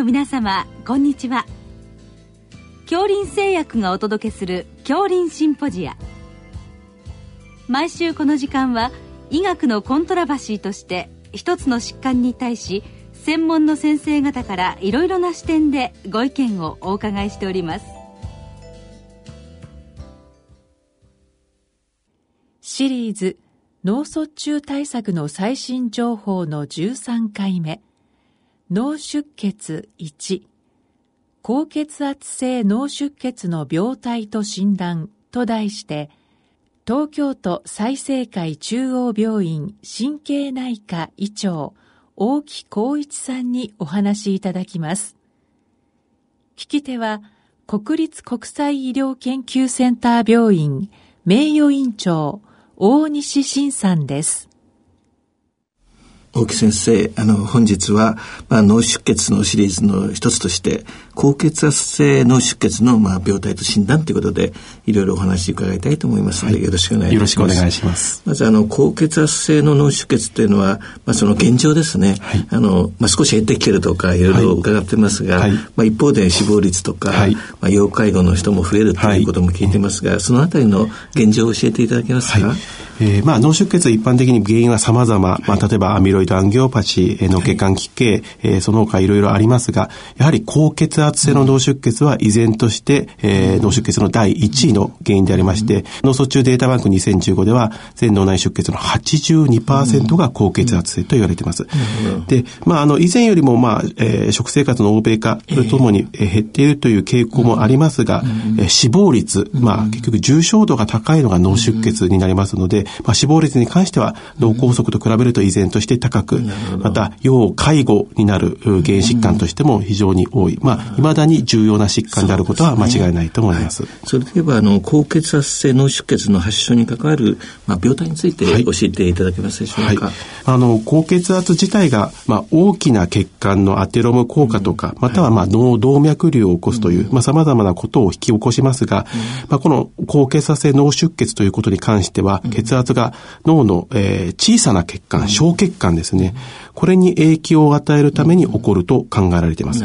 の皆様こんにちは。恐林製薬がお届けする恐林シンポジア。毎週この時間は医学のコントラバシーとして一つの疾患に対し専門の先生方からいろいろな視点でご意見をお伺いしております。シリーズ脳卒中対策の最新情報の13回目。脳出血1高血圧性脳出血の病態と診断と題して東京都済生会中央病院神経内科医長大木光一さんにお話いただきます。聞き手は国立国際医療研究センター病院名誉院長大西晋さんです。大木先生、あの、本日は、まあ、脳出血のシリーズの一つとして、高血圧性脳出血の、まあ、病態と診断ということで、いろいろお話伺いたいと思いますので、はい、よろしくお願いします。よろしくお願いします。まず、あの、高血圧性の脳出血というのは、まあ、その現状ですね。はい、あの、まあ、少し減ってきてるとか、い。ろいろ伺ってますが、はい、まあ、一方で死亡率とか、まあ、要介護の人も増えるということも聞いてますが、そのあたりの現状を教えていただけますか、えー、まあ、脳出血一般的に原因は様々、まあ、例えばアミロイドアンギオパチの血管奇形、えー、その他いろいろありますが、やはり高血圧性の脳出血は依然として、えー、脳出血の第1位の原因でありまして、脳卒中データバンク2015では、全脳内出血の82%が高血圧性と言われています。で、まあ、あの、以前よりも、まあ、えー、食生活の欧米化とともに減っているという傾向もありますが、えー、死亡率、まあ、結局重症度が高いのが脳出血になりますので、まあ、死亡率に関しては脳梗塞と比べると依然として高く、また要介護になる原因疾患としても非常に多い。まあ、未だに重要な疾患であることは間違いないと思います。そ、ねはい、れでは、あの、高血圧性脳出血の発症に関わる、まあ、病態について教えていただけますでしょうか。はい、あの、高血圧自体が、まあ、大きな血管のアテロム効果とか、または、まあ、脳動脈瘤を起こすという、まあ、様々なことを引き起こしますが、まあ、この高血圧性脳出血ということに関しては、血圧が脳の、えー、小さな血管、小血管ですね。これに影響を与えるために起こると考えられています。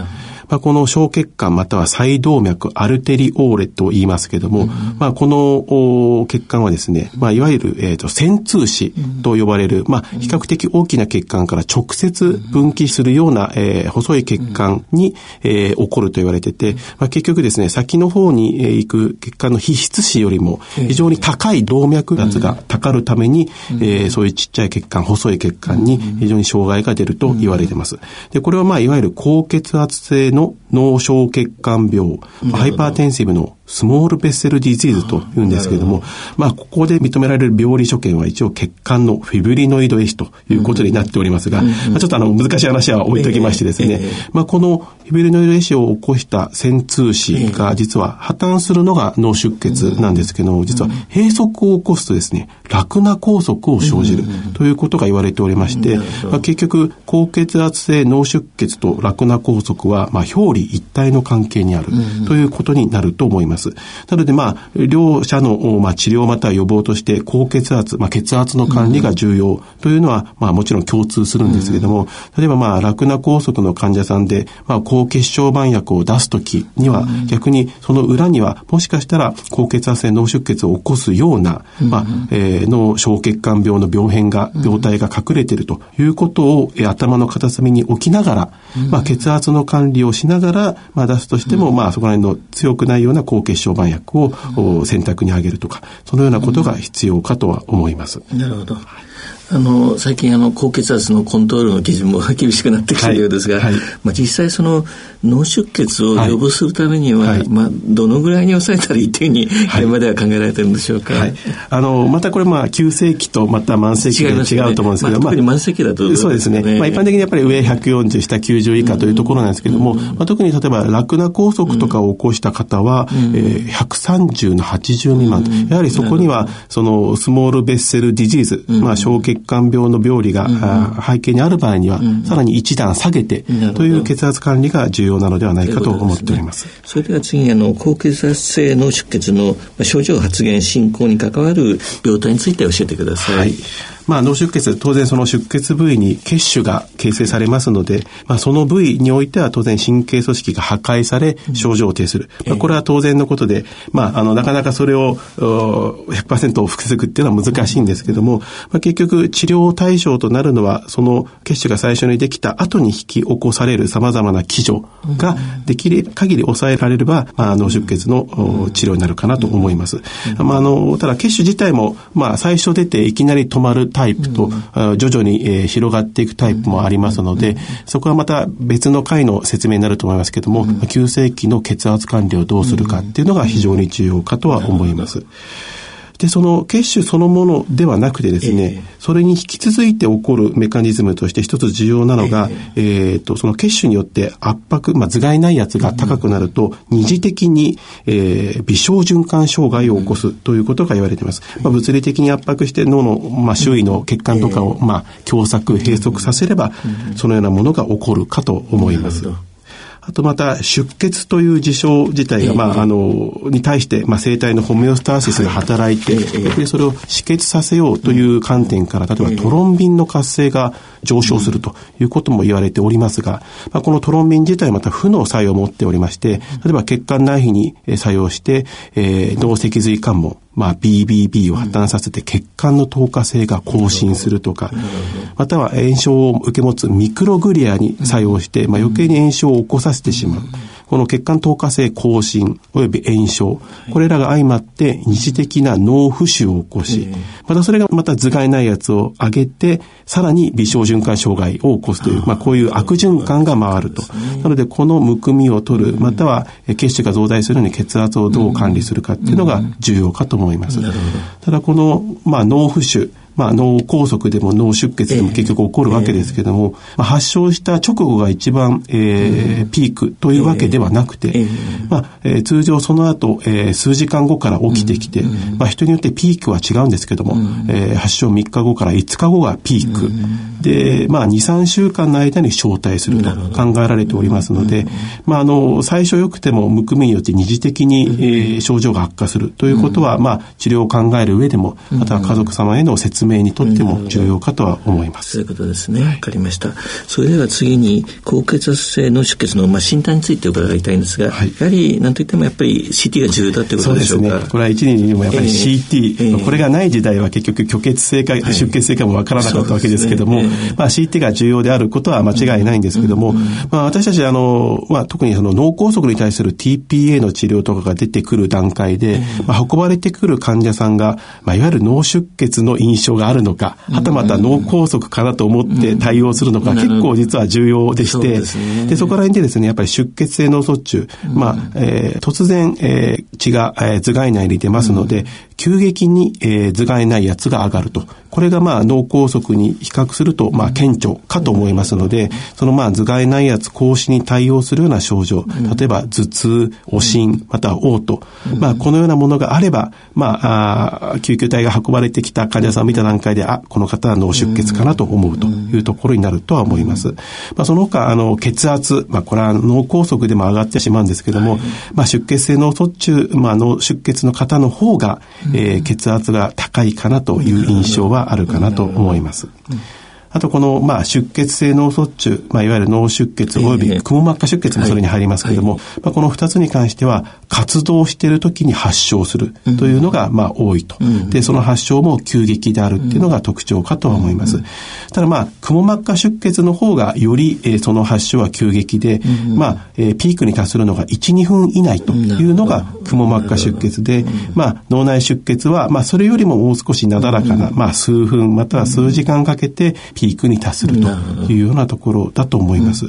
まあ、この小血管または細動脈アルテリオーレと言いますけれども、うん、まあ、この血管はですね、まあ、いわゆる、えーと、線通子と呼ばれる、まあ、比較的大きな血管から直接分岐するような、えー、細い血管に、えー、起こると言われてて、まあ、結局ですね、先の方に行く血管の皮質子よりも非常に高い動脈圧がたかるために、えー、そういうちっちゃい血管、細い血管に非常に障害が出ると言われています。で、これはまあ、いわゆる高血圧性の脳小血管病、ハイパーテンシブのスモールベッセルディジーズというんですけれども、まあ、ここで認められる病理所見は一応血管のフィブリノイド壊死ということになっておりますが、まあ、ちょっとあの、難しい話は置いときましてですね、まあ、このフィブリノイド壊死を起こした線通子が実は破綻するのが脳出血なんですけども、実は閉塞を起こすとですね、楽な拘束を生じるということが言われておりまして、まあ、結局、高血圧性脳出血と楽な拘束は、まあ、表裏一体の関係にあるということになると思います。ます。なので、まあ、両者の、まあ、治療または予防として高血圧、まあ、血圧の管理が重要というのは、まあ、もちろん共通するんですけれども、例えば、まあ、楽な梗塞の患者さんで、まあ、高血小板薬を出すときには、逆にその裏には、もしかしたら高血圧性脳出血を起こすような、まあ、えー、脳小血管病の病変が、病態が隠れているということを、えー、頭の片隅に置きながら、まあ、血圧の管理をしながら、まあ、出すとしても、まあ、そこら辺の強くないような高血小板薬を選択に挙げるとか、そのようなことが必要かとは思います。なるほど。あの最近あの高血圧のコントロールの基準も 厳しくなってきているようですが、はい。はい、まあ、実際その脳出血を予防するためには、はい、まあ、どのぐらいに抑えたらいいというふうに、これまでは考えられてるんでしょうか、あのまたこれまあ急性期とまた慢性期で違うと思うんですけど、まあ、特に慢性期だと、ね、そうですね、まあ、一般的にやっぱり上140下90以下というところなんですけども、うん、まあ、特に例えば楽な梗塞とかを起こした方は、うん、えー、130の80未満、うん、やはりそこにはそのスモールベッセルディジーズ、まあ、小血管病の病病理が、背景にある場合には、さらに一段下げて、という血圧管理が重要なのではないかと思っております。それでは次あの高血圧性脳出血の症状発現進行に関わる病態について教えてください。はいまあ、脳出血、当然その出血部位に血腫が形成されますので、まあ、その部位においては当然神経組織が破壊され、症状を呈する。まあ、これは当然のことで、まあ、あの、なかなかそれを100%を防ぐっていうのは難しいんですけども、まあ、結局治療対象となるのは、その血腫が最初にできた後に引き起こされる様々な基準ができる限り抑えられれば、まあ、脳出血の治療になるかなと思います。まあ、あの、ただ血腫自体も、まあ、最初出ていきなり止まるタイプと、徐々に、えー、広がっていくタイプもありますので、そこはまた別の回の説明になると思いますけども、急性期の血圧管理をどうするかっていうのが非常に重要かとは思います。で、その血腫そのものではなくてですね、えー、それに引き続いて起こるメカニズムとして一つ重要なのが、えー、えーとその血腫によって圧迫、まあ、頭蓋内圧が高くなると、二次的に、えー、微小循環障害を起こすということが言われています。まあ、物理的に圧迫して脳の、まあ、周囲の血管とかを、まあ、狭窄、閉塞させれば、そのようなものが起こるかと思います。あとまた出血という事象自体が、まあ、あの、に対して、まあ、生体のホメオスターシスが働いて、でそれを止血させようという観点から、例えばトロンビンの活性が上昇するということも言われておりますが、まあ、このトロンビン自体また負の作用を持っておりまして、例えば血管内皮に作用して、えー、脳脊髄関門、まあ、BBB を破綻させて血管の透過性が更新するとか、または炎症を受け持つミクログリアに作用して、まあ、余計に炎症を起こさせてしまう。この血管透過性更新及び炎症、これらが相まって二次的な脳浮腫を起こし、またそれがまた頭蓋内圧を上げて、さらに微小循環障害を起こすという、まあこういう悪循環が回ると。なのでこのむくみを取る、または血腫が増大するのに血圧をどう管理するかっていうのが重要かと思います。ただこの、まあ脳浮腫、まあ、脳梗塞でも脳出血でも結局起こるわけですけども、まあ、発症した直後が一番、えー、ピークというわけではなくて、まあえー、通常その後、えー、数時間後から起きてきて、まあ、人によってピークは違うんですけども、えー、発症3日後から5日後がピーク、で、まあ、2、3週間の間に招待すると考えられておりますので、まあ、あの、最初良くてもむくみによって二次的に、えー、症状が悪化するということは、まあ、治療を考える上でも、または家族様への説明にとっても重要かとは思います。そういうことですね。わかりました。それでは次に、高血圧性脳出血の、まあ、診断について伺いたいんですが、はい、やはり、なんといってもやっぱり CT が重要だということでしょうか？そうですね。これは一年にもやっぱり CT、えーえー、これがない時代は結局虚血性か出血性かもわからなかったわけですけども、ねえー、まあ CT が重要であることは間違いないんですけども、まあ私たちあの、まあ特にその脳梗塞に対する TPA の治療とかが出てくる段階で、まあ運ばれてくる患者さんが、まあいわゆる脳出血の印象があるのか、はたまたた脳梗塞かなと思って対応するのが結構実は重要でして、で、そこら辺でですね、やっぱり出血性脳卒中、まあ、えー、突然、えー、血が、えー、頭蓋内に出ますので、急激に、えー、頭蓋内圧が上がると。これがまあ脳梗塞に比較するとまあ顕著かと思いますので、そのまあ頭蓋内圧格子に対応するような症状、例えば頭痛、おしん、または嘔吐、まあこのようなものがあれば、まあ、あ救急隊が運ばれてきた患者さんを見た段階で、あ、この方は脳出血かなと思うというところになるとは思います。まあその他、あの、血圧、まあこれは脳梗塞でも上がってしまうんですけども、まあ出血性脳卒中、まあ脳出血の方の方が、えー、血圧が高いかなという印象はあるかなと思います。あとこの、まあ、出血性脳卒中、まあ、いわゆる脳出血及びくも膜下出血もそれに入りますけれども、まあ、この二つに関しては、活動している時に発症するというのが、まあ、多いと。で、その発症も急激であるっていうのが特徴かとは思います。ただ、まあ、くも膜下出血の方が、より、えー、その発症は急激で、まあ、えー、ピークに達するのが1、2分以内というのが、くも膜下出血で、まあ、脳内出血は、まあ、それよりももう少しなだらかな、まあ、数分、または数時間かけて、ピピークに達するというようなところだと思います。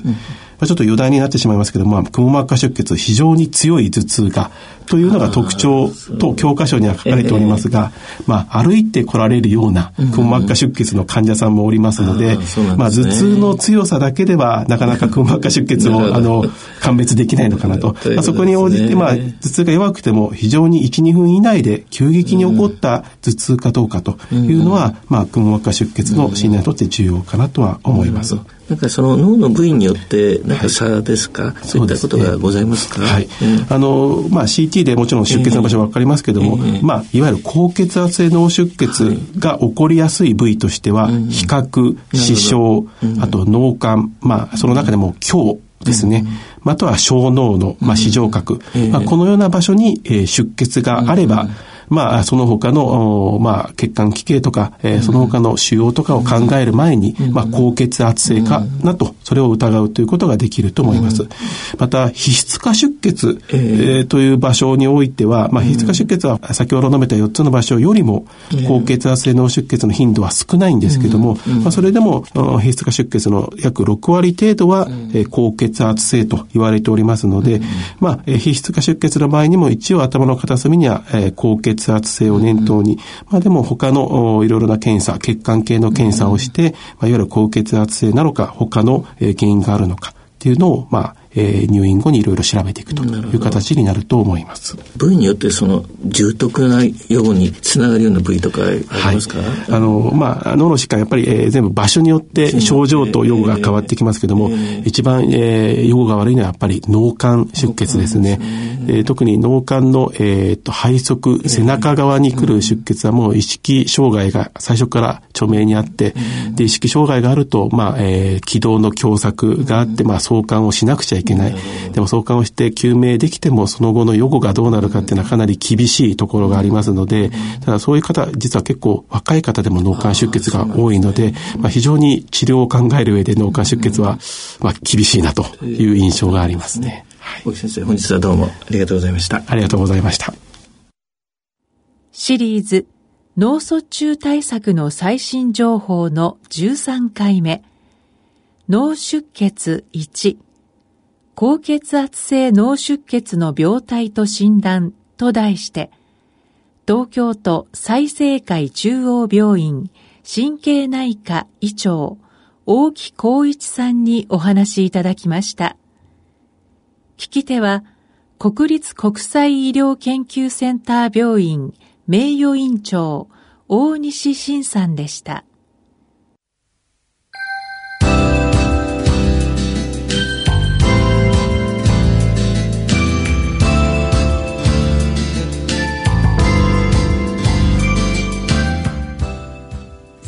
まあ、ちょっと余談になってしまいますけども、まあ、くも膜下出血、非常に強い頭痛が、というのが特徴と教科書には書かれておりますが、まあ、歩いて来られるようなくも膜下出血の患者さんもおりますので、まあ、頭痛の強さだけでは、なかなかくも膜下出血を、あの、鑑別できないのかなと。まあ、そこに応じて、まあ、頭痛が弱くても、非常に1、2分以内で急激に起こった頭痛かどうかというのは、まあ、くも膜下出血の診断にとって重要かなとは思います。なんかその脳の部位によってなんか差ですか、はい、そういったことがございますか、はい、あのまあ CT でもちろん出血の場所わかりますけども、えー、まあいわゆる高血圧性脳出血が起こりやすい部位としては、比較視床あと脳幹まあその中でも胸ですね、または小脳の、まあ、視上核、まあ、このような場所に、えー、出血があれば、まあ、その他の、まあ、血管奇形とか、えー、その他の腫瘍とかを考える前に、まあ、高血圧性かなと、それを疑うということができると思います。また、皮質化出血、えー、という場所においては、まあ、皮質化出血は先ほど述べた4つの場所よりも、高血圧性脳出血の頻度は少ないんですけども、まあ、それでも、皮質化出血の約6割程度は、えー、高血圧性と言われておりますので、まあ、皮質化出血の場合にも一応頭の片隅には、えー、高血血圧性を念頭に、まあでも他のいろいろな検査、血管系の検査をして、まあ、いわゆる高血圧性なのか、他の原因があるのかっていうのを、まあ、えー、入院後にいろいろ調べていくという形になると思います。部位によってその重篤なようにつながるような部位とかありますか、はい、あの、まあ、脳の疾患やっぱり、えー、全部場所によって症状と予後が変わってきますけども、えー、一番、えー、予後が悪いのはやっぱり脳幹出血ですね。えー、特に脳幹の、えー、と背側、背中側に来る出血はもう意識障害が最初から著名にあって、で、意識障害があると、まあ、えー、気道の狭窄があって、まあ、相関をしなくちゃいけない。でも相関をして救命できてもその後の予後がどうなるかっていうのはかなり厳しいところがありますので、ただそういう方、実は結構若い方でも脳幹出血が多いので、まあ、非常に治療を考える上で脳幹出血は、まあ、厳しいなという印象がありますね。はい、先生、本日はどうもありがとうございました。ありがとうございました。シリーズ脳卒中対策の最新情報の13回目。脳出血1高血圧性脳出血の病態と診断と題して、東京都済生会中央病院神経内科医長大木光一さんにお話しいただきました。聞き手は国立国際医療研究センター病院名誉院長大西晋さんでした。